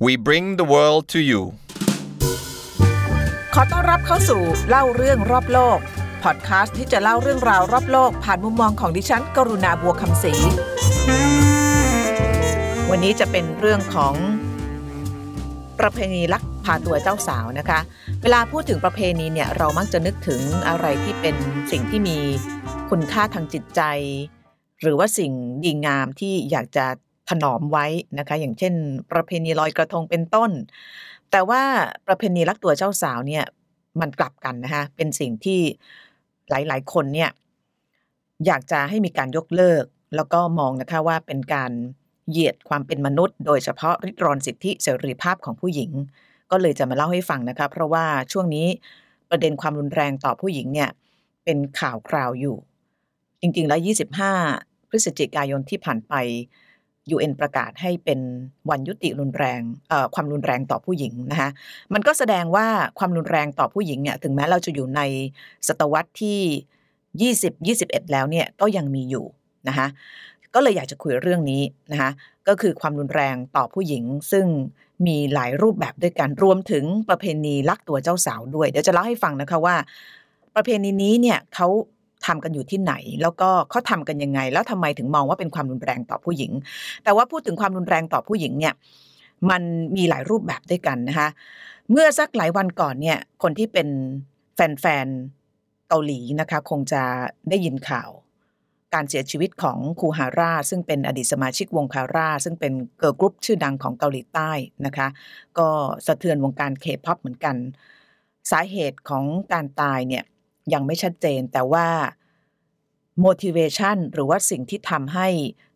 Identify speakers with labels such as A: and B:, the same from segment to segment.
A: We bring the world to you
B: ขอต้อนรับเข้าสู่เล่าเรื่องรอบโลก พอดคาสต์ที่จะเล่าเรื่องราวรอบโลก ผ่านมุมมองของดิฉัน กรุณาบัวคำศรี วันนี้จะเป็นเรื่องของประเพณีลักพาตัวเจ้าสาวนะคะ เวลาพูดถึงประเพณีเนี่ยเรามักจะนึกถึงอะไรที่เป็นสิ่งที่มีคุณค่าทางจิตใจ หรือว่าสิ่งดีงามที่อยากจะ ถนอมไว้นะคะ อย่างเช่น ประเพณีลอยกระทงเป็นต้น แต่ว่าประเพณีลักตัวเจ้าสาวเนี่ยมันกลับกันนะคะเป็นสิ่งที่หลาย ๆ คนเนี่ยอยากจะให้มีการยกเลิก แล้วก็มองนะคะว่าเป็นการเหยียดความเป็นมนุษย์ โดยเฉพาะริดรอนสิทธิเสรีภาพของผู้หญิง ก็เลยจะมาเล่าให้ฟังนะคะ เพราะว่าช่วงนี้ประเด็นความรุนแรงต่อผู้หญิงเนี่ยเป็นข่าวคราวอยู่ จริง ๆ แล้ว 25 พฤศจิกายนที่ผ่านไป UN ประกาศให้เป็นวันยุติรุนแรงความรุนแรงต่อผู้หญิงนะคะมันก็แสดงว่าความรุนแรงต่อผู้หญิงเนี่ยถึงแม้เราจะอยู่ในศตวรรษที่ 20 21 แล้วเนี่ยก็ยังมีอยู่นะคะก็เลยอยากจะคุยเรื่องนี้นะคะก็คือความรุนแรงต่อผู้หญิง ซึ่งมีหลายรูปแบบด้วยกันรวมถึงประเพณีลักตัวเจ้าสาวด้วย เดี๋ยวจะเล่าให้ฟังนะคะว่า ประเพณีนี้เนี่ยเขา ทำกันอยู่ที่ไหน แล้วก็เขาทำกันยังไง แล้วทำไมถึงมองว่าเป็นความรุนแรงต่อผู้หญิง แต่ว่าพูดถึงความรุนแรงต่อผู้หญิงเนี่ยมันมีหลายรูปแบบด้วยกันนะคะเมื่อสักหลายวันก่อนเนี่ยคนที่เป็นแฟนๆเกาหลีนะคะคงจะได้ยินข่าวการเสียชีวิตของคูฮาร่าซึ่งเป็นอดีตสมาชิกวงคาร่าซึ่งเป็น girl group ชื่อดังของเกาหลีใต้นะคะ ก็สะเทือนวงการเคป๊อปเหมือนกัน สาเหตุของการตายเนี่ย ยังไม่ชัดเจน แต่ว่า motivation หรือว่าสิ่งที่ทำให้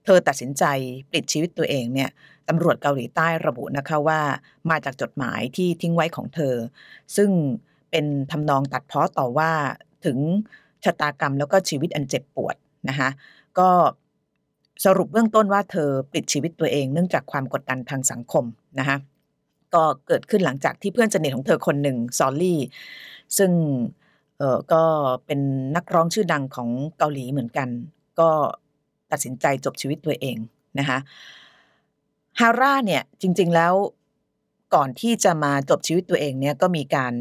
B: เธอตัดสินใจปลิดชีวิตตัวเองเนี่ยตำรวจเกาหลีใต้ระบุนะคะว่า มาจากจดหมายที่ทิ้งไว้ของเธอ ซึ่งเป็นทำนองตัดพ้อต่อว่าถึงชะตากรรมแล้วก็ชีวิตอันเจ็บปวดนะคะก็สรุปเบื้องต้นว่าเธอปิดชีวิตตัวเองเนื่องจากความกดดันทางสังคมนะคะก็เกิดขึ้นหลังจากที่เพื่อนสนิทของเธอคนหนึ่งซอลลี่ ซึ่ง ออก็เป็นนักร้องชื่อดังของเกาหลีเหมือนกัน ก็ตัดสินใจจบชีวิตตัวเองนะคะฮาร่าเนี่ยจริง ๆแล้วก่อนที่จะมาจบชีวิตตัวเองเนี่ยก็มีการ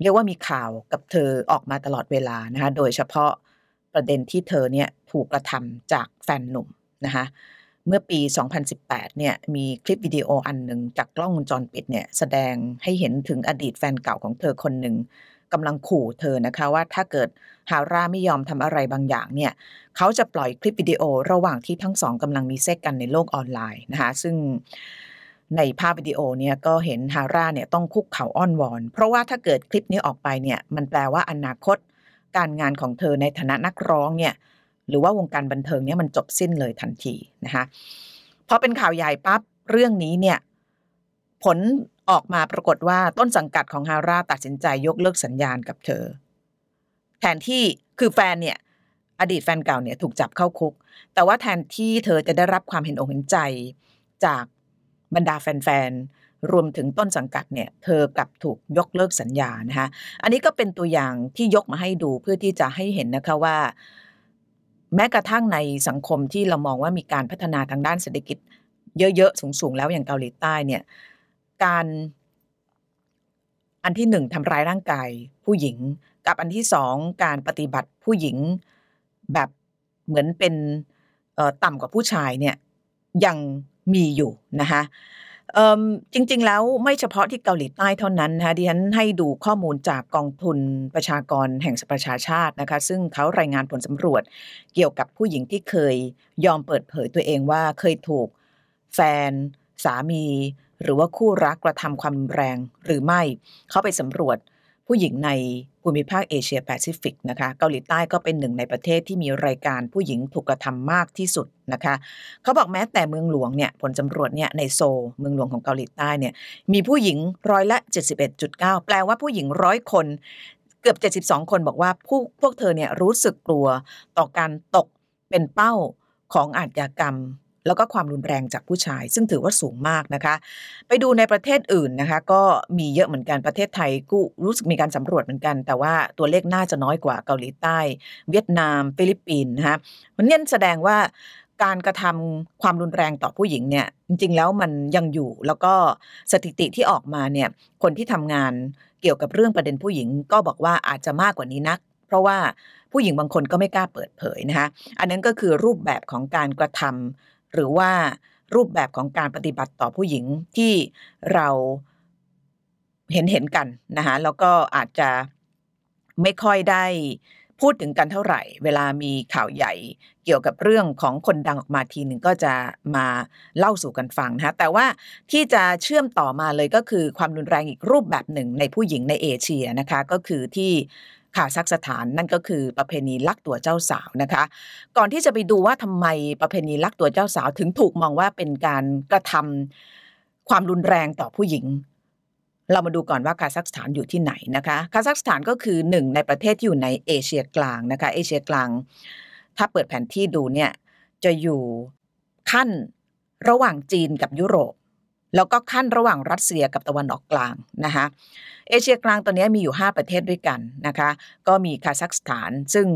B: เรียกว่ามีข่าวกับเธอออกมาตลอดเวลานะคะโดยเฉพาะประเด็นที่เธอเนี่ยถูกกระทำจากแฟนหนุ่มนะคะเมื่อปี 2018 เนี่ยมีคลิปวิดีโออันหนึ่งจากกล้องวงจรปิดเนี่ยแสดงให้เห็นถึงอดีตแฟนเก่าของเธอคนหนึ่ง กำลังขู่เธอนะคะว่าถ้าเกิดฮาร่าไม่ยอมทำอะไรบางอย่างเนี่ยเขาจะปล่อยคลิปวิดีโอระหว่างที่ทั้งสองกำลังมีเซ็กกันในโลกออนไลน์นะคะซึ่งในภาพวิดีโอเนี่ยก็เห็นฮาร่าเนี่ยต้องคุกเข่าอ้อนวอน เพราะว่าถ้าเกิดคลิปนี้ออกไปเนี่ยมันแปลว่าอนาคต การงานของเธอในฐานะนักร้องเนี่ยหรือว่าวงการบันเทิงเนี่ยมันจบสิ้นเลยทันทีนะคะพอเป็นข่าวใหญ่ปั๊บเรื่องนี้เนี่ยผล ออกมาปรากฏว่าต้นสังกัดของฮาร่าตัดสินใจยกเลิกสัญญาณกับเธอ แทนที่คือแฟนเนี่ย อดีตแฟนเก่าเนี่ยถูกจับเข้าคุก แต่ว่าแทนที่เธอจะได้รับความเห็นอกเห็นใจจากบรรดาแฟนๆ รวมถึงต้นสังกัดเนี่ย เธอกลับถูกยกเลิกสัญญานะคะ อันนี้ก็เป็นตัวอย่างที่ยกมาให้ดูเพื่อที่จะให้เห็นนะคะว่า แม้กระทั่งในสังคมที่เรามองว่ามีการพัฒนาทางด้านเศรษฐกิจ เยอะๆ สูงๆ แล้วอย่างเกาหลีใต้เนี่ย การอันที่หนึ่งทำร้ายร่างกายผู้หญิง กับอันที่สองการปฏิบัติผู้หญิงแบบเหมือนเป็นต่ำกว่าผู้ชายเนี่ยยังมีอยู่นะคะจริง ๆ แล้วไม่เฉพาะที่เกาหลีใต้เท่านั้นนะคะดิฉันให้ดูข้อมูลจากกองทุนประชากรแห่งสประชาชาตินะคะ ซึ่งเขารายงานผลสำรวจเกี่ยวกับผู้หญิงที่เคยยอมเปิดเผยตัวเองว่าเคยถูกแฟน สามี หรือว่าคู่รักกระทำความรุนแรงหรือไม่ เขาไปสำรวจผู้หญิงในภูมิภาคเอเชียแปซิฟิกนะคะ เกาหลีใต้ก็เป็นหนึ่งในประเทศที่มีรายการผู้หญิงถูกกระทำมากที่สุดนะคะ เขาบอกแม้แต่เมืองหลวงเนี่ยผลสำรวจเนี่ยในโซเมืองหลวงของเกาหลีใต้เนี่ยมีผู้หญิงร้อยละ 71.9 แปลว่าผู้หญิงร้อยคนเกือบ 72 คนบอกว่าพวกพวกเธอเนี่ยรู้สึกกลัวต่อการตกเป็นเป้าของอาชญากรรม แล้วก็ความรุนแรงจากผู้ชาย ซึ่งถือว่าสูงมากนะคะ ไปดูในประเทศอื่นนะคะ ก็มีเยอะเหมือนกันประเทศไทยก็รู้สึกมีการสำรวจเหมือนกัน แต่ว่าตัวเลขน่าจะน้อยกว่าเกาหลีใต้ เวียดนาม ฟิลิปปินส์นะคะมันเนี่ยแสดงว่าการกระทำความรุนแรงต่อผู้หญิงเนี่ย จริง ๆ แล้วมันยังอยู่ แล้วก็สถิติที่ออกมาเนี่ย คนที่ทำงานเกี่ยวกับเรื่องประเด็นผู้หญิง ก็บอกว่าอาจจะมากกว่านี้นัก เพราะว่าผู้หญิงบางคนก็ไม่กล้าเปิดเผยนะคะ อันนั้นก็คือรูปแบบของการกระทำ หรือว่ารูปแบบของการปฏิบัติต่อผู้หญิงที่เราเห็นเห็นกันนะคะแล้วก็อาจจะไม่ค่อยได้พูดถึงกันเท่าไหร่ เวลามีข่าวใหญ่เกี่ยวกับเรื่องของคนดังออกมาทีหนึ่งก็จะมาเล่าสู่กันฟังนะคะแต่ว่าที่จะเชื่อมต่อมาเลยก็คือความรุนแรงอีกรูปแบบหนึ่งในผู้หญิงในเอเชียนะคะก็คือที่ คาซัคสถานนั่นก็คือประเพณีลักตัวเจ้าสาวนะคะ ก่อนที่จะไปดูว่าทำไมประเพณีลักตัวเจ้าสาวถึงถูกมองว่าเป็นการกระทำความรุนแรงต่อผู้หญิง เรามาดูก่อนว่าคาซัคสถานอยู่ที่ไหนนะคะคาซัคสถานก็คือหนึ่งในประเทศที่อยู่ในเอเชียกลางนะคะเอเชียกลาง ถ้าเปิดแผนที่ดูเนี่ยจะอยู่คั่นระหว่างจีนกับยุโรป แล้วก็คั่นระหว่างรัสเซียกับตะวันออกกลางนะคะเอเชียกลางตอนนี้มีอยู่ 5 ประเทศด้วยกันนะคะก็มีคาซัคสถานซึ่ง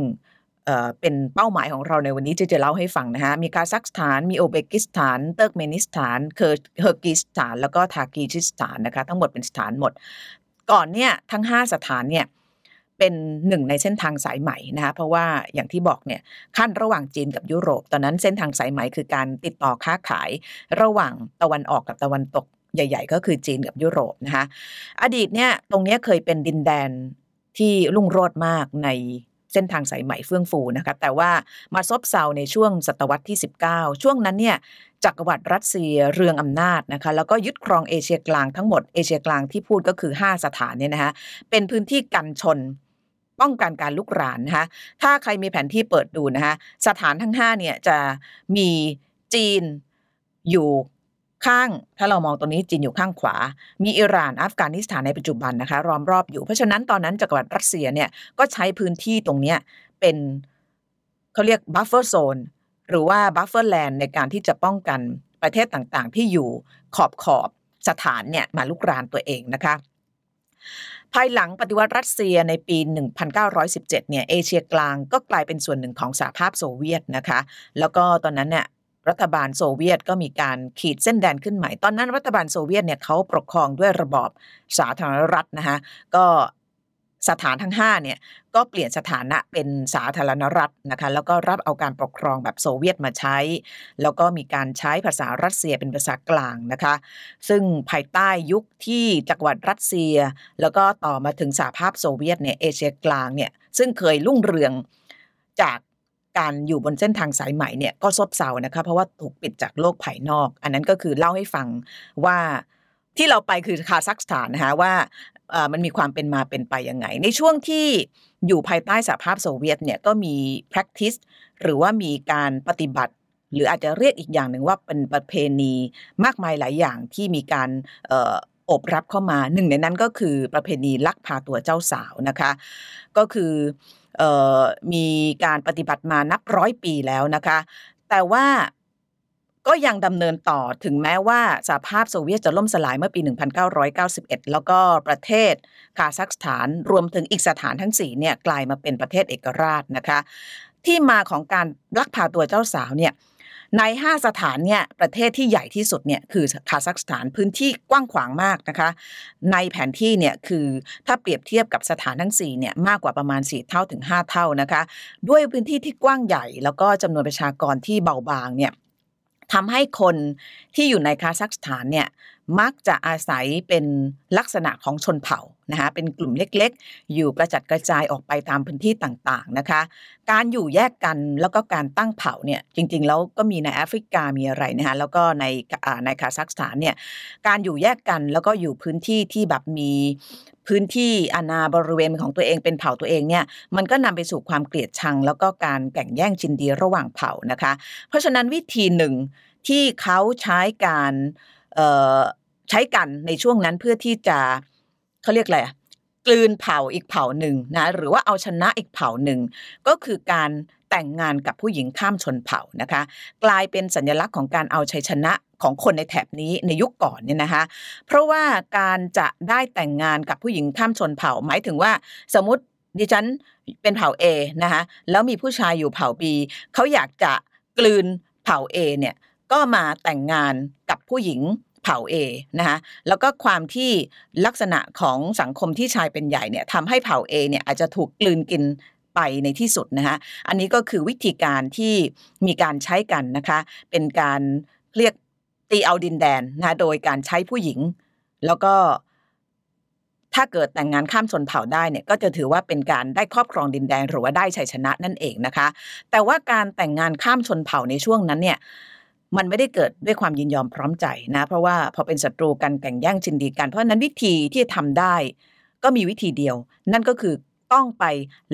B: เป็นเป้าหมายของเราในวันนี้จะจะเล่าให้ฟังนะคะมีคาซัคสถาน มีอุซเบกิสถาน เติร์กเมนิสถาน เคอร์เกิสถาน แล้วก็ทากีชิสถานนะคะทั้งหมดเป็นสถานหมด ก่อนเนี่ยทั้ง 5 สถานเนี่ย เป็นหนึ่งในเส้นทางสายใหม่นะคะเพราะว่าอย่างที่บอกเนี่ยขั้นระหว่างจีนกับยุโรป ตอนนั้นเส้นทางสายใหม่คือการติดต่อค้าขายระหว่างตะวันออกกับตะวันตกใหญ่ ๆ ก็คือจีนกับยุโรปนะคะอดีตเนี่ยตรงนี้เคยเป็นดินแดนที่รุ่งโรจน์มากในเส้นทางสายใหม่เฟื่องฟูนะคะแต่ว่ามาซบเซาในช่วงศตวรรษที่ 19 ช่วงนั้นเนี่ยจักรวรรดิรัสเซียเรืองอำนาจนะคะแล้วก็ยึดครองเอเชียกลางทั้งหมดเอเชียกลางที่พูดก็คือ 5 สถานเนี่ยนะคะเป็นพื้นที่กันชน ป้องกันการลุกรานนะคะถ้าใครมีแผนที่เปิดดูนะคะสถานทั้ง5เนี่ยจะมีจีนอยู่ข้างถ้าเรามองตรงนี้จีนอยู่ข้างขวา มีอิหร่านอัฟกานิสถานในปัจจุบันนะคะล้อมรอบอยู่ เพราะฉะนั้นตอนนั้นจักรวรรดิรัสเซียเนี่ยก็ใช้พื้นที่ตรงนี้เป็นเขาเรียก buffer zone หรือว่า buffer land ในการที่จะป้องกันประเทศต่างๆ ที่อยู่ขอบขอบสถานเนี่ยมารุกรานตัวเองนะคะ ภายหลังปฏิวัติรัสเซียในปี 1917 เนี่ย เอเชียกลางก็กลายเป็นส่วนหนึ่งของสหภาพโซเวียตนะคะ แล้วก็ตอนนั้นเนี่ยรัฐบาลโซเวียตก็มีการขีดเส้นแดนขึ้นใหม่ ตอนนั้นรัฐบาลโซเวียตเนี่ยเขาปกครองด้วยระบอบสาธารณรัฐนะคะก็ สถานทั้ง5เนี่ยก็เปลี่ยนสถานะเป็นสาธารณรัฐนะคะแล้วก็รับเอาการปกครองแบบโซเวียตมาใช้ แล้วก็มีการใช้ภาษารัสเซียเป็นภาษากลางนะคะ ซึ่งภายใต้ยุคที่จักรวรรดิรัสเซีย แล้วก็ต่อมาถึงสหภาพโซเวียตเนี่ยเอเชียกลางเนี่ยซึ่งเคยรุ่งเรืองจากการอยู่บนเส้นทางสายใหม่เนี่ยก็ซบเซานะคะเพราะว่าถูกปิดจากโลกภายนอก อันนั้นก็คือเล่าให้ฟังว่าที่เราไปคือคาซัคสถานนะคะว่า มันมีความเป็นมาเป็นไปยังไง ในช่วงที่อยู่ภายใต้สหภาพโซเวียตเนี่ยก็มี practice หรือว่ามีการปฏิบัติ หรืออาจจะเรียกอีกอย่างหนึ่งว่าเป็นประเพณีมากมายหลายอย่างที่มีการอบรับเข้ามาหนึ่งในนั้นก็คือประเพณีลักพาตัวเจ้าสาวนะคะ ก็คือมีการปฏิบัติมานับร้อยปีแล้วนะคะ แต่ว่า ก็ยังดำเนินต่อถึงแม้ว่าสหภาพโซเวียตจะล่มสลายเมื่อปี 1991 แล้วก็ประเทศคาซัคสถานรวมถึงอีกสถานทั้ง4เนี่ยกลายมาเป็นประเทศเอกราชนะคะ ที่มาของการลักพาตัวเจ้าสาวเนี่ยใน 5 สถานเนี่ยประเทศที่ใหญ่ที่สุดเนี่ยคือคาซัคสถานพื้นที่กว้างขวางมากนะคะ ในแผนที่เนี่ยคือถ้าเปรียบเทียบกับสถานทั้ง4เนี่ยมากกว่าประมาณ 4 เท่าถึง 5 เท่านะคะ ด้วยพื้นที่ที่กว้างใหญ่ แล้วก็จำนวนประชากรที่เบาบางเนี่ย ทำให้คนที่อยู่ในคาซัคสถานเนี่ย มักจะอาศัยเป็นลักษณะของชนเผ่านะคะเป็นกลุ่มเล็กๆ อยู่กระจัดกระจายออกไปตามพื้นที่ต่างๆนะคะ การอยู่แยกกันแล้วก็การตั้งเผ่าเนี่ยจริงๆ แล้วก็มีในแอฟริกามีอะไรนะคะแล้วก็ในในคาซัคสถานเนี่ยการอยู่แยกกันแล้วก็อยู่พื้นที่ที่แบบมีพื้นที่อาณาบริเวณของตัวเองเป็นเผ่าตัวเองเนี่ยมันก็นำไปสู่ความเกลียดชัง แล้วก็การแข่งแย่งชินดีระหว่างเผ่านะคะ เพราะฉะนั้นวิธีหนึ่งที่เขาใช้การ ใช้กันในช่วงนั้นเพื่อที่จะเขาเรียกอะไรกลืนเผ่าอีกเผ่าหนึ่งนะหรือว่าเอาชนะอีกเผ่าหนึ่ง ก็คือการแต่งงานกับผู้หญิงข้ามชนเผ่านะคะ กลายเป็นสัญลักษณ์ของการเอาชัยชนะของคนในแถบนี้ในยุคก่อนเนี่ยนะคะ เพราะว่าการจะได้แต่งงานกับผู้หญิงข้ามชนเผ่า หมายถึงว่าสมมติดิฉันเป็นเผ่า A นะคะแล้วมีผู้ชายอยู่เผ่า B เขาอยากจะกลืนเผ่า A เนี่ย ก็มาแต่งงานกับผู้หญิงเผ่า A นะคะแล้วก็ความที่ลักษณะของสังคมที่ชายเป็นใหญ่เนี่ยทำให้เผ่า A เนี่ยอาจจะถูกกลืนกินไปในที่สุดนะคะอันนี้ก็คือวิธีการที่มีการใช้กันนะคะเป็นการเรียกตีเอาดินแดนนะโดยการใช้ผู้หญิง แล้วก็ถ้าเกิดแต่งงานข้ามชนเผ่าได้เนี่ยก็จะถือว่าเป็นการได้ครอบครองดินแดนหรือว่าได้ชัยชนะนั่นเองนะคะ แต่ว่าการแต่งงานข้ามชนเผ่าในช่วงนั้นเนี่ย มันไม่ได้เกิดด้วยความยินยอมพร้อมใจนะ เพราะว่าพอเป็นศัตรูกันแข่งแย่งชิงดีกัน เพราะนั้นวิธีที่จะทำได้ ก็มีวิธีเดียว นั่นก็คือต้องไป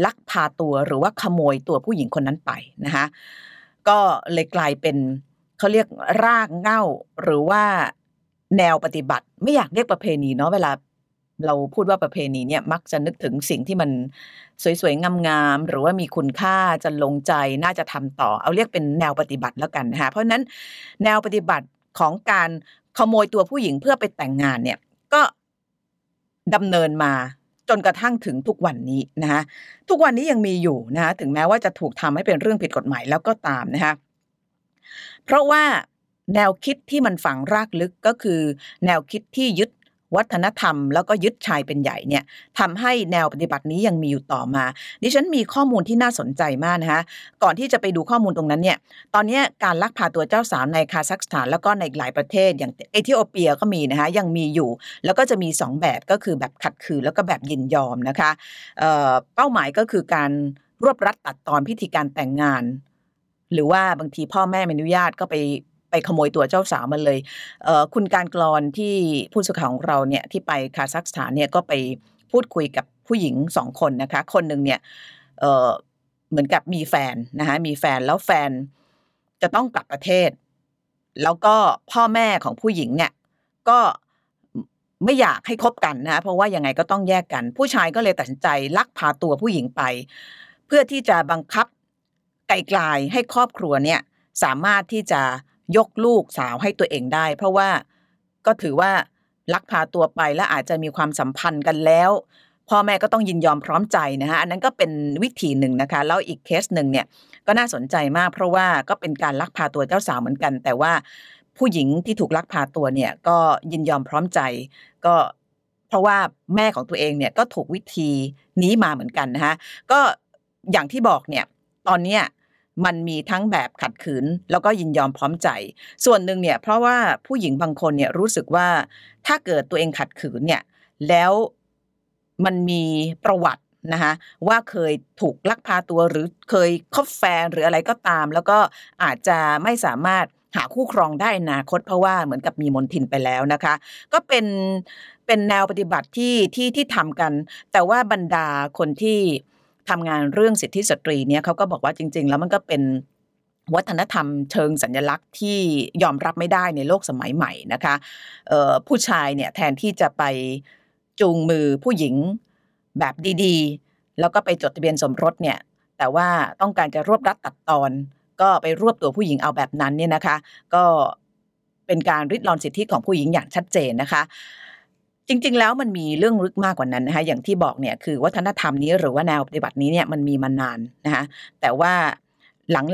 B: ลักพาตัวหรือว่าขโมยตัวผู้หญิงคนนั้นไปนะคะก็เลยกลายเป็นเขาเรียกรากเง่าหรือว่าแนวปฏิบัติ ไม่อยากเรียกประเพณีเนาะเวลา เราพูดว่าประเพณีเนี่ยมักจะนึกถึงสิ่งที่มันสวยๆ งามๆ หรือว่ามีคุณค่าจะลงใจน่าจะทำต่อ เอาเรียกเป็นแนวปฏิบัติแล้วกันนะคะเพราะนั้นแนวปฏิบัติของการขโมยตัวผู้หญิงเพื่อไปแต่งงานเนี่ยก็ดำเนินมาจนกระทั่งถึงทุกวันนี้นะคะทุกวันนี้ยังมีอยู่นะคะถึงแม้ว่าจะถูกทำให้เป็นเรื่องผิดกฎหมายแล้วก็ตามนะคะเพราะว่าแนวคิดที่มันฝังรากลึกก็คือ แนวคิดที่ยึด วัฒนธรรม แล้วก็ยึดชายเป็นใหญ่เนี่ยทำให้แนวปฏิบัตินี้ยังมีอยู่ต่อมา ดิฉันมีข้อมูลที่น่าสนใจมากนะคะก่อนที่จะไปดูข้อมูลตรงนั้นเนี่ยตอนนี้การลักพาตัวเจ้าสาวในคาซัคสถาน แล้วก็ในหลายประเทศอย่างเอธิโอเปียก็มีนะคะยังมีอยู่ แล้วก็จะมี 2 แบบก็คือแบบขัดขืนแล้วก็แบบยินยอมนะคะเเป้าหมายก็คือการรวบรัดตัดตอนพิธีการแต่งงาน หรือว่าบางทีพ่อแม่ไม่อนุญาตก็ไป ไปขโมยตัวเจ้าสาวมาเลยเคุณการกรอนที่ผู้สื่อข่าวของเราเนี่ยที่ไปคาซัคสถานเนี่ยก็ไปพูดคุยกับผู้หญิงสองคนนะคะ คนหนึ่งเนี่ยเเหมือนกับมีแฟนนะคะมีแฟนแล้วแฟนจะต้องกลับประเทศ แล้วก็พ่อแม่ของผู้หญิงเนี่ยก็ไม่อยากให้คบกันนะเพราะว่ายังไงก็ต้องแยกกัน ผู้ชายก็เลยตัดสินใจลักพาตัวผู้หญิงไป เพื่อที่จะบังคับไกลๆให้ครอบครัวเนี่ยสามารถที่จะ ยกลูกสาวให้ตัวเองได้ เพราะว่าก็ถือว่าลักพาตัวไปและอาจจะมีความสัมพันธ์กันแล้วพ่อแม่ก็ต้องยินยอมพร้อมใจนะคะอันนั้นก็เป็นวิธีหนึ่งนะคะ แล้วอีกเคสหนึ่งเนี่ยก็น่าสนใจมาก เพราะว่าก็เป็นการลักพาตัวเจ้าสาวเหมือนกัน แต่ว่าผู้หญิงที่ถูกลักพาตัวเนี่ยก็ยินยอมพร้อมใจ ก็เพราะว่าแม่ของตัวเองเนี่ยก็ถูกวิธีนี้มาเหมือนกันนะคะก็อย่างที่บอกเนี่ยตอนเนี้ย มันมีทั้งแบบขัดขืน แล้วก็ยินยอมพร้อมใจ ส่วนหนึ่งเนี่ยเพราะว่าผู้หญิงบางคนเนี่ยรู้สึกว่าถ้าเกิดตัวเองขัดขืนเนี่ยแล้วมันมีประวัตินะคะว่าเคยถูกลักพาตัวหรือเคยคบแฟนหรืออะไรก็ตาม แล้วก็อาจจะไม่สามารถหาคู่ครองได้นาคตเพราะว่าเหมือนกับมีมนทินไปแล้วนะคะ ก็เป็นเป็นแนวปฏิบัติที่ที่ที่ทำกัน แต่ว่าบรรดาคนที่ ทำงานเรื่องสิทธิสตรีเนี่ยเขาก็บอกว่าจริง ๆ แล้วมันก็เป็นวัฒนธรรมเชิงสัญลักษณ์ที่ยอมรับไม่ได้ในโลกสมัยใหม่นะคะผู้ชายเนี่ยแทนที่จะไปจูงมือผู้หญิงแบบดีๆ แล้วก็ไปจดทะเบียนสมรสเนี่ยแต่ว่าต้องการจะรวบรัดตัดตอน ก็ไปรวบตัวผู้หญิงเอาแบบนั้นเนี่ยนะคะ ก็เป็นการริดรอนสิทธิของผู้หญิงอย่างชัดเจนนะคะ จริง ๆ แล้วมันมีเรื่องลึกมากกว่านั้นนะคะอย่างที่บอกเนี่ยคือวัฒนธรรมนี้หรือว่าแนวปฏิบัตินี้เนี่ยมันมีมานานนะคะแต่ว่า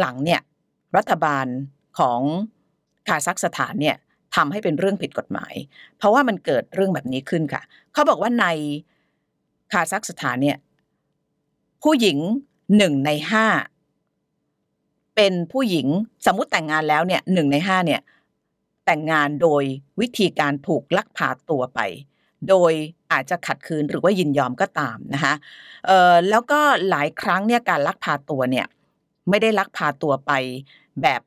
B: หลังๆเนี่ยรัฐบาลของคาซัคสถานเนี่ยทำให้เป็นเรื่องผิดกฎหมาย เพราะว่ามันเกิดเรื่องแบบนี้ขึ้นค่ะ เขาบอกว่าในคาซัคสถานเนี่ยผู้หญิงหนึ่งในห้าเป็นผู้หญิงสมมติแต่งงานแล้วเนี่ยหนึ่งในห้าเนี่ยแต่งงานโดยวิธีการถูกลักพาตัวไป โดยอาจจะขัดขืนหรือว่ายินยอมก็ตามนะคะเอ่อแล้วก็หลายครั้งเนี่ยการลักพาตัวเนี่ยไม่ได้ลักพาตัวไปแบบ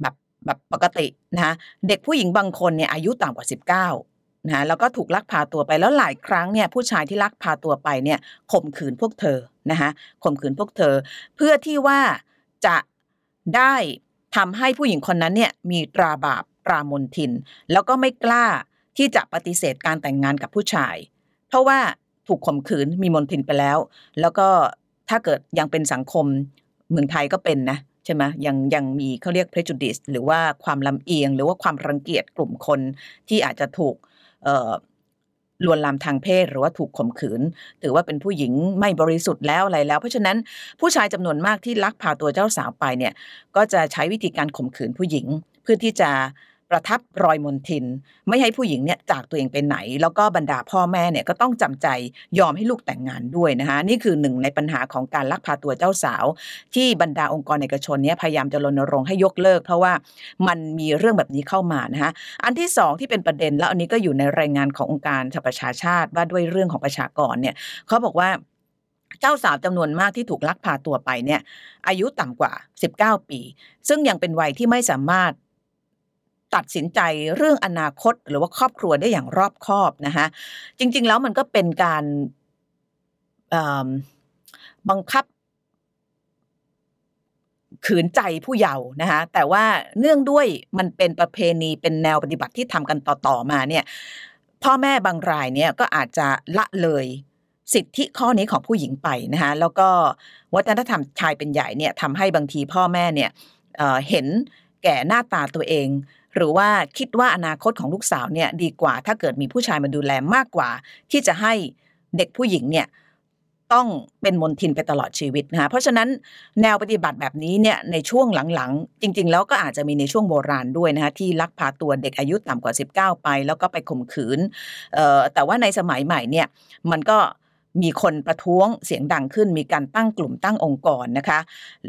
B: แบบแบบปกตินะคะเด็กผู้หญิงบางคนเนี่ยอายุต่ำกว่า 19นะะแล้วก็ถูกลักพาตัวไปแล้วหลายครั้งเนี่ยผู้ชายที่ลักพาตัวไปเนี่ยข่มขืนพวกเธอนะคะข่มขืนพวกเธอ เพื่อที่ว่าจะได้ทำให้ผู้หญิงคนนั้นเนี่ยมีตราบาปตรามนทิน แล้วก็ไม่กล้า ที่จะปฏิเสธการแต่งงานกับผู้ชาย เพราะว่าถูกข่มขืนมีมนทินไปแล้ว แล้วก็ถ้าเกิดยังเป็นสังคมเมืองไทยก็เป็นนะใช่ไหมยังยังมีเขาเรียก prejudice หรือว่าความลำเอียง หรือว่าความรังเกียจกลุ่มคนที่อาจจะถูกลวนลามทางเพศ หรือว่าถูกข่มขืน ถือว่าเป็นผู้หญิงไม่บริสุทธิ์แล้วอะไรแล้ว เพราะฉะนั้นผู้ชายจำนวนมากที่ลักพาตัวเจ้าสาวไปเนี่ยก็จะใช้วิธีการข่มขืนผู้หญิงเพื่อที่จะ ประทับรอยมนทิน ไม่ให้ผู้หญิงเนี่ยจากตัวเองไปไหน แล้วก็บรรดาพ่อแม่เนี่ยก็ต้องจำใจยอมให้ลูกแต่งงานด้วยนะคะนี่คือหนึ่งในปัญหาของการลักพาตัวเจ้าสาว ที่บรรดาองค์กรเอกชนเนี่ยพยายามจะรณรงค์ให้ยกเลิก เพราะว่ามันมีเรื่องแบบนี้เข้ามานะคะอันที่สองที่เป็นประเด็นแล้วอันนี้ก็อยู่ในรายงานขององค์การสหประชาชาติว่าด้วยเรื่องของประชากรเนี่ยเขาบอกว่าเจ้าสาวจำนวนมากที่ถูกลักพาตัวไปเนี่ยอายุต่ำกว่า 19 ปี ซึ่งยังเป็นวัยที่ไม่สามารถ ตัดสินใจเรื่องอนาคต หรือว่าครอบครัวได้อย่างรอบคอบนะคะจริง ๆ แล้วมันก็เป็นการบังคับขืนใจผู้เยาว์นะคะแต่ว่าเนื่องด้วยมันเป็นประเพณีเป็นแนวปฏิบัติที่ทำกันต่อๆมาเนี่ยพ่อแม่บางรายเนี่ยก็อาจจะละเลยสิทธิข้อนี้ของผู้หญิงไปนะคะแล้วก็วัฒนธรรมชายเป็นใหญ่เนี่ยทำให้บางทีพ่อแม่เนี่ยเเห็นแก่หน้าตาตัวเอง หรือว่าคิดว่าอนาคตของลูกสาวเนี่ยดีกว่า ถ้าเกิดมีผู้ชายมาดูแลมากกว่า ที่จะให้เด็กผู้หญิงเนี่ยต้องเป็นมนทินไปตลอดชีวิตนะคะเพราะฉะนั้นแนวปฏิบัติแบบนี้เนี่ยในช่วงหลังๆ จริง ๆ แล้วก็อาจจะมีในช่วงโบราณด้วยนะคะที่ลักพาตัวเด็กอายุต่ำกว่า 19 ไป แล้วก็ไปข่มขืนแต่ว่าในสมัยใหม่เนี่ยมันก็มีคนประท้วงเสียงดังขึ้น มีการตั้งกลุ่มตั้งองค์กรนะคะ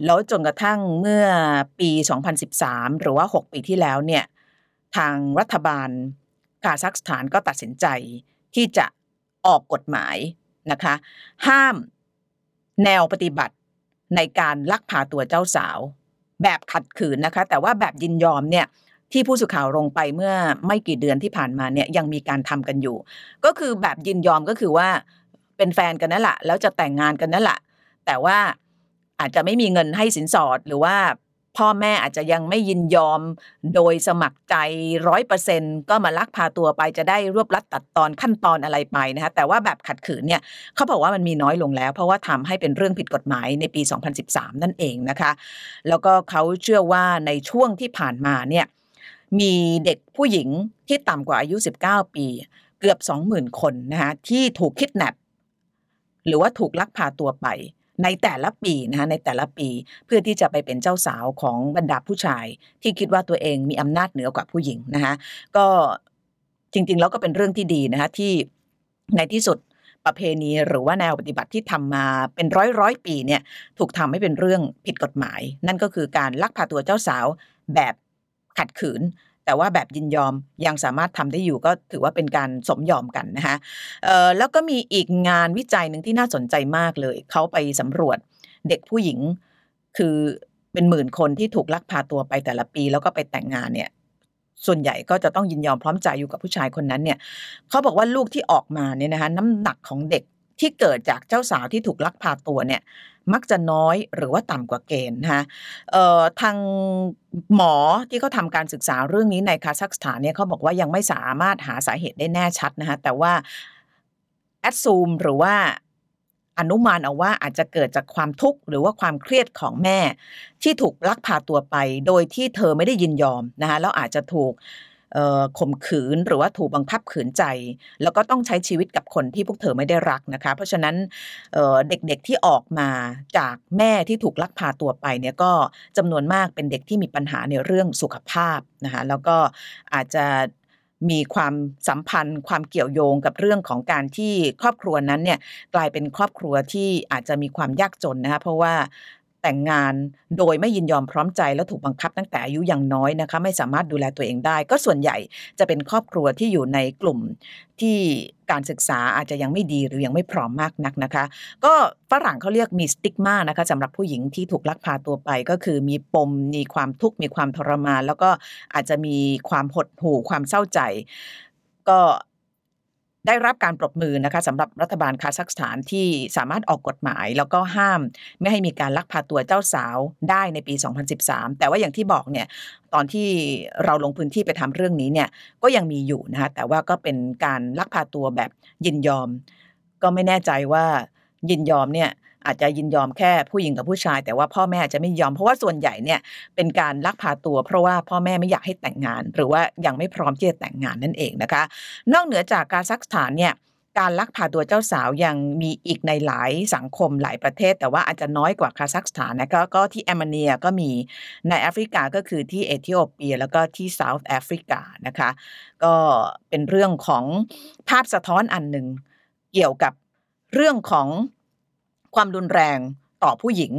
B: แล้วจนกระทั่งเมื่อปี 2013 หรือว่า 6 ปีที่แล้วเนี่ย ทางรัฐบาลคาซัคสถานก็ตัดสินใจที่จะออกกฎหมายนะคะ ห้ามแนวปฏิบัติในการลักพาตัวเจ้าสาว แบบขัดขืนนะคะ แต่ว่าแบบยินยอมเนี่ยที่ผู้สื่อข่าวลงไปเมื่อไม่กี่เดือนที่ผ่านมาเนี่ยยังมีการทำกันอยู่ ก็คือแบบยินยอมก็คือว่าเป็นแฟนกันนั่นแหละแล้วจะแต่งงานกันนั่นแหละแต่ว่าอาจจะไม่มีเงินให้สินสอดหรือว่า พ่อแม่อาจจะยังไม่ยินยอม โดยสมัครใจร้อยเปอร์เซ็นก็มาลักพาตัวไปจะได้รวบรัดตัดตอนขั้นตอนอะไรไปนะคะแต่ว่าแบบขัดขืนเนี่ยเขาบอกว่ามันมีน้อยลงแล้ว เพราะว่าทำให้เป็นเรื่องผิดกฎหมายในปี 2013 นั่นเองนะคะ แล้วก็เขาเชื่อว่าในช่วงที่ผ่านมาเนี่ยมีเด็กผู้หญิงที่ต่ำกว่าอายุ 19 ปี เกือบ 20,000 คนนะคะที่ถูกคิดแนบหรือว่าถูกลักพาตัวไป ในแต่ละปีนะคะในแต่ละปีเพื่อที่จะไปเป็นเจ้าสาวของบรรดาผู้ชาย ที่คิดว่าตัวเองมีอำนาจเหนือกว่าผู้หญิงนะคะก็จริงๆแล้วก็เป็นเรื่องที่ดีนะคะที่ในที่สุดประเพณีหรือว่าแนวปฏิบัติที่ทำมาเป็นร้อยร้อยปีเนี่ยถูกทำให้เป็นเรื่องผิดกฎหมาย นั่นก็คือการลักพาตัวเจ้าสาวแบบขัดขืน แต่ว่าแบบยินยอมยังสามารถทำได้อยู่ก็ถือว่าเป็นการสมยอมกันนะคะแล้วก็มีอีกงานวิจัยหนึ่งที่น่าสนใจมากเลย เขาไปสำรวจเด็กผู้หญิงคือเป็นหมื่นคนที่ถูกลักพาตัวไปแต่ละปี แล้วก็ไปแต่งงานเนี่ยส่วนใหญ่ก็จะต้องยินยอมพร้อมใจอยู่กับผู้ชายคนนั้นเนี่ยเขาบอกว่าลูกที่ออกมาเนี่ยนะคะน้ำหนักของเด็กที่เกิดจากเจ้าสาวที่ถูกลักพาตัวเนี่ย มักจะน้อยหรือว่าต่ำกว่าเกณฑ์นะคะทางหมอที่เขาทำการศึกษาเรื่องนี้ในคาซัคสถานเนี่ยเขาบอกว่ายังไม่สามารถหาสาเหตุได้แน่ชัดนะคะแต่ว่าแอดซูมหรือว่าอนุมานเอาว่าอาจจะเกิดจากความทุกข์หรือว่าความเครียดของแม่ ที่ถูกลักพาตัวไป โดยที่เธอไม่ได้ยินยอมนะคะแล้วอาจจะถูก ข่มขืนหรือว่าถูกบังคับขืนใจ แล้วก็ต้องใช้ชีวิตกับคนที่พวกเธอไม่ได้รักนะคะ เพราะฉะนั้นเด็กๆที่ออกมาจากแม่ที่ถูกลักพาตัวไปเนี่ยก็จำนวนมากเป็นเด็กที่มีปัญหาในเรื่องสุขภาพนะคะแล้วก็อาจจะมีความสัมพันธ์ ความเกี่ยวโยงกับเรื่องของการที่ครอบครัวนั้นเนี่ยกลายเป็นครอบครัวที่อาจจะมีความยากจนนะคะเพราะว่า แต่งงานโดยไม่ยินยอมพร้อมใจแล้วถูกบังคับตั้งแต่อายุยังน้อยนะคะไม่สามารถดูแลตัวเองได้ ก็ส่วนใหญ่จะเป็นครอบครัวที่อยู่ในกลุ่มที่การศึกษาอาจจะยังไม่ดีหรือยังไม่พร้อมมากนักนะคะ ก็ฝรั่งเขาเรียกมีสติ๊กมานะคะสำหรับผู้หญิงที่ถูกลักพาตัวไปก็คือมีปมมีความทุกข์มีความทรมาน แล้วก็อาจจะมีความหดหู่ความเศร้าใจ ก็ ได้รับการปรบมือนะคะสำหรับรัฐบาลคาซัคสถานที่สามารถออกกฎหมาย แล้วก็ห้ามไม่ให้มีการลักพาตัวเจ้าสาวได้ในปี 2013 แต่ว่าอย่างที่บอกเนี่ยตอนที่เราลงพื้นที่ไปทำเรื่องนี้เนี่ยก็ยังมีอยู่นะคะแต่ว่าก็เป็นการลักพาตัวแบบยินยอม ก็ไม่แน่ใจว่ายินยอมเนี่ย อาจจะยินยอมแค่ผู้หญิงกับผู้ชาย แต่ว่าพ่อแม่อาจจะไม่ยอมเพราะว่าส่วนใหญ่เนี่ยเป็นการลักพาตัว เพราะว่าพ่อแม่ไม่อยากให้แต่งงาน หรือว่ายังไม่พร้อมที่จะแต่งงานนั่นเองนะคะ นอกเหนือจากการซักสถานเนี่ยการลักพาตัวเจ้าสาวยังมีอีกในหลายสังคมหลายประเทศ แต่ว่าอาจจะน้อยกว่าคาซัคสถานนะคะก็ที่แอมเนียก็มีในแอฟริกาก็คือที่เอธิโอเปีย แล้วก็ที่ South Africa นะคะก็เป็นเรื่องของภาพสะท้อนอันหนึ่งเกี่ยวกับเรื่องของ ความรุนแรงต่อผู้หญิง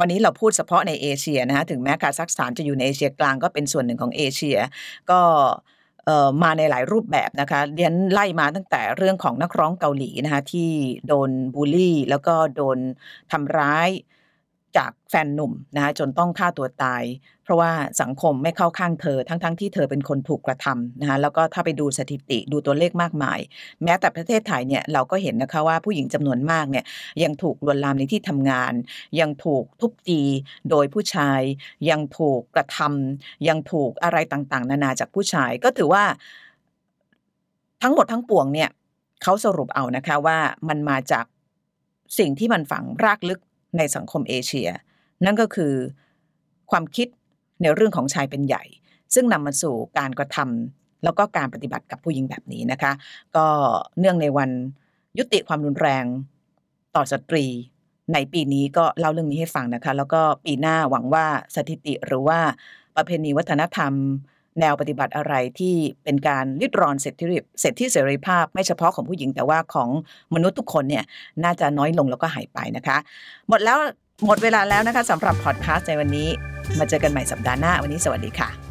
B: วันนี้เราพูดเฉพาะในเอเชียนะคะถึงแม้คาซัคสถานจะอยู่ในเอเชียกลางก็เป็นส่วนหนึ่งของเอเชีย ก็มาในหลายรูปแบบนะคะเรียงไล่มาตั้งแต่เรื่องของนักร้องเกาหลีนะคะที่โดนบูลลี่ แล้วก็โดนทำร้าย จากแฟนหนุ่มนะคะจนต้องฆ่าตัวตาย เพราะว่าสังคมไม่เข้าข้างเธอ ทั้งๆทที่เธอเป็นคนถูกกระทำนะคะแล้วก็ถ้าไปดูสถิติดูตัวเลขมากมาย แม้แต่ประเทศไทยเนี่ยเราก็เห็นนะคะว่าผู้หญิงจำนวนมากเนี่ยยังถูกลวนลามในที่ทำงาน ยังถูกทุบตีโดยผู้ชาย ยังถูกกระทำยังถูกอะไรต่างๆ นานาจากผู้ชาย ก็ถือว่า ทั้งหมดทั้งปวงเนี่ยเขาสรุปเอานะคะว่ามันมาจากสิ่งที่มันฝังรากลึก ในสังคมเอเชีย นั่นก็คือความคิดในเรื่องของชายเป็นใหญ่ ซึ่งนำมาสู่การกระทำแล้วก็การปฏิบัติกับผู้หญิงแบบนี้นะคะ ก็เนื่องในวันยุติความรุนแรงต่อสตรีในปีนี้ก็เล่าเรื่องนี้ให้ฟังนะคะ แล้วก็ปีหน้าหวังว่าสถิติหรือว่าประเพณีวัฒนธรรม แนวปฏิบัติอะไรที่เป็นการริดรอนเสร็จที่เสร็จที่เสรีภาพ ไม่เฉพาะของผู้หญิงแต่ว่าของมนุษย์ทุกคนเนี่ยน่าจะน้อยลงแล้วก็หายไปนะคะ หมดแล้วหมดเวลาแล้วนะคะสำหรับพอดคาสต์ในวันนี้ มาเจอกันใหม่สัปดาห์หน้า วันนี้สวัสดีค่ะ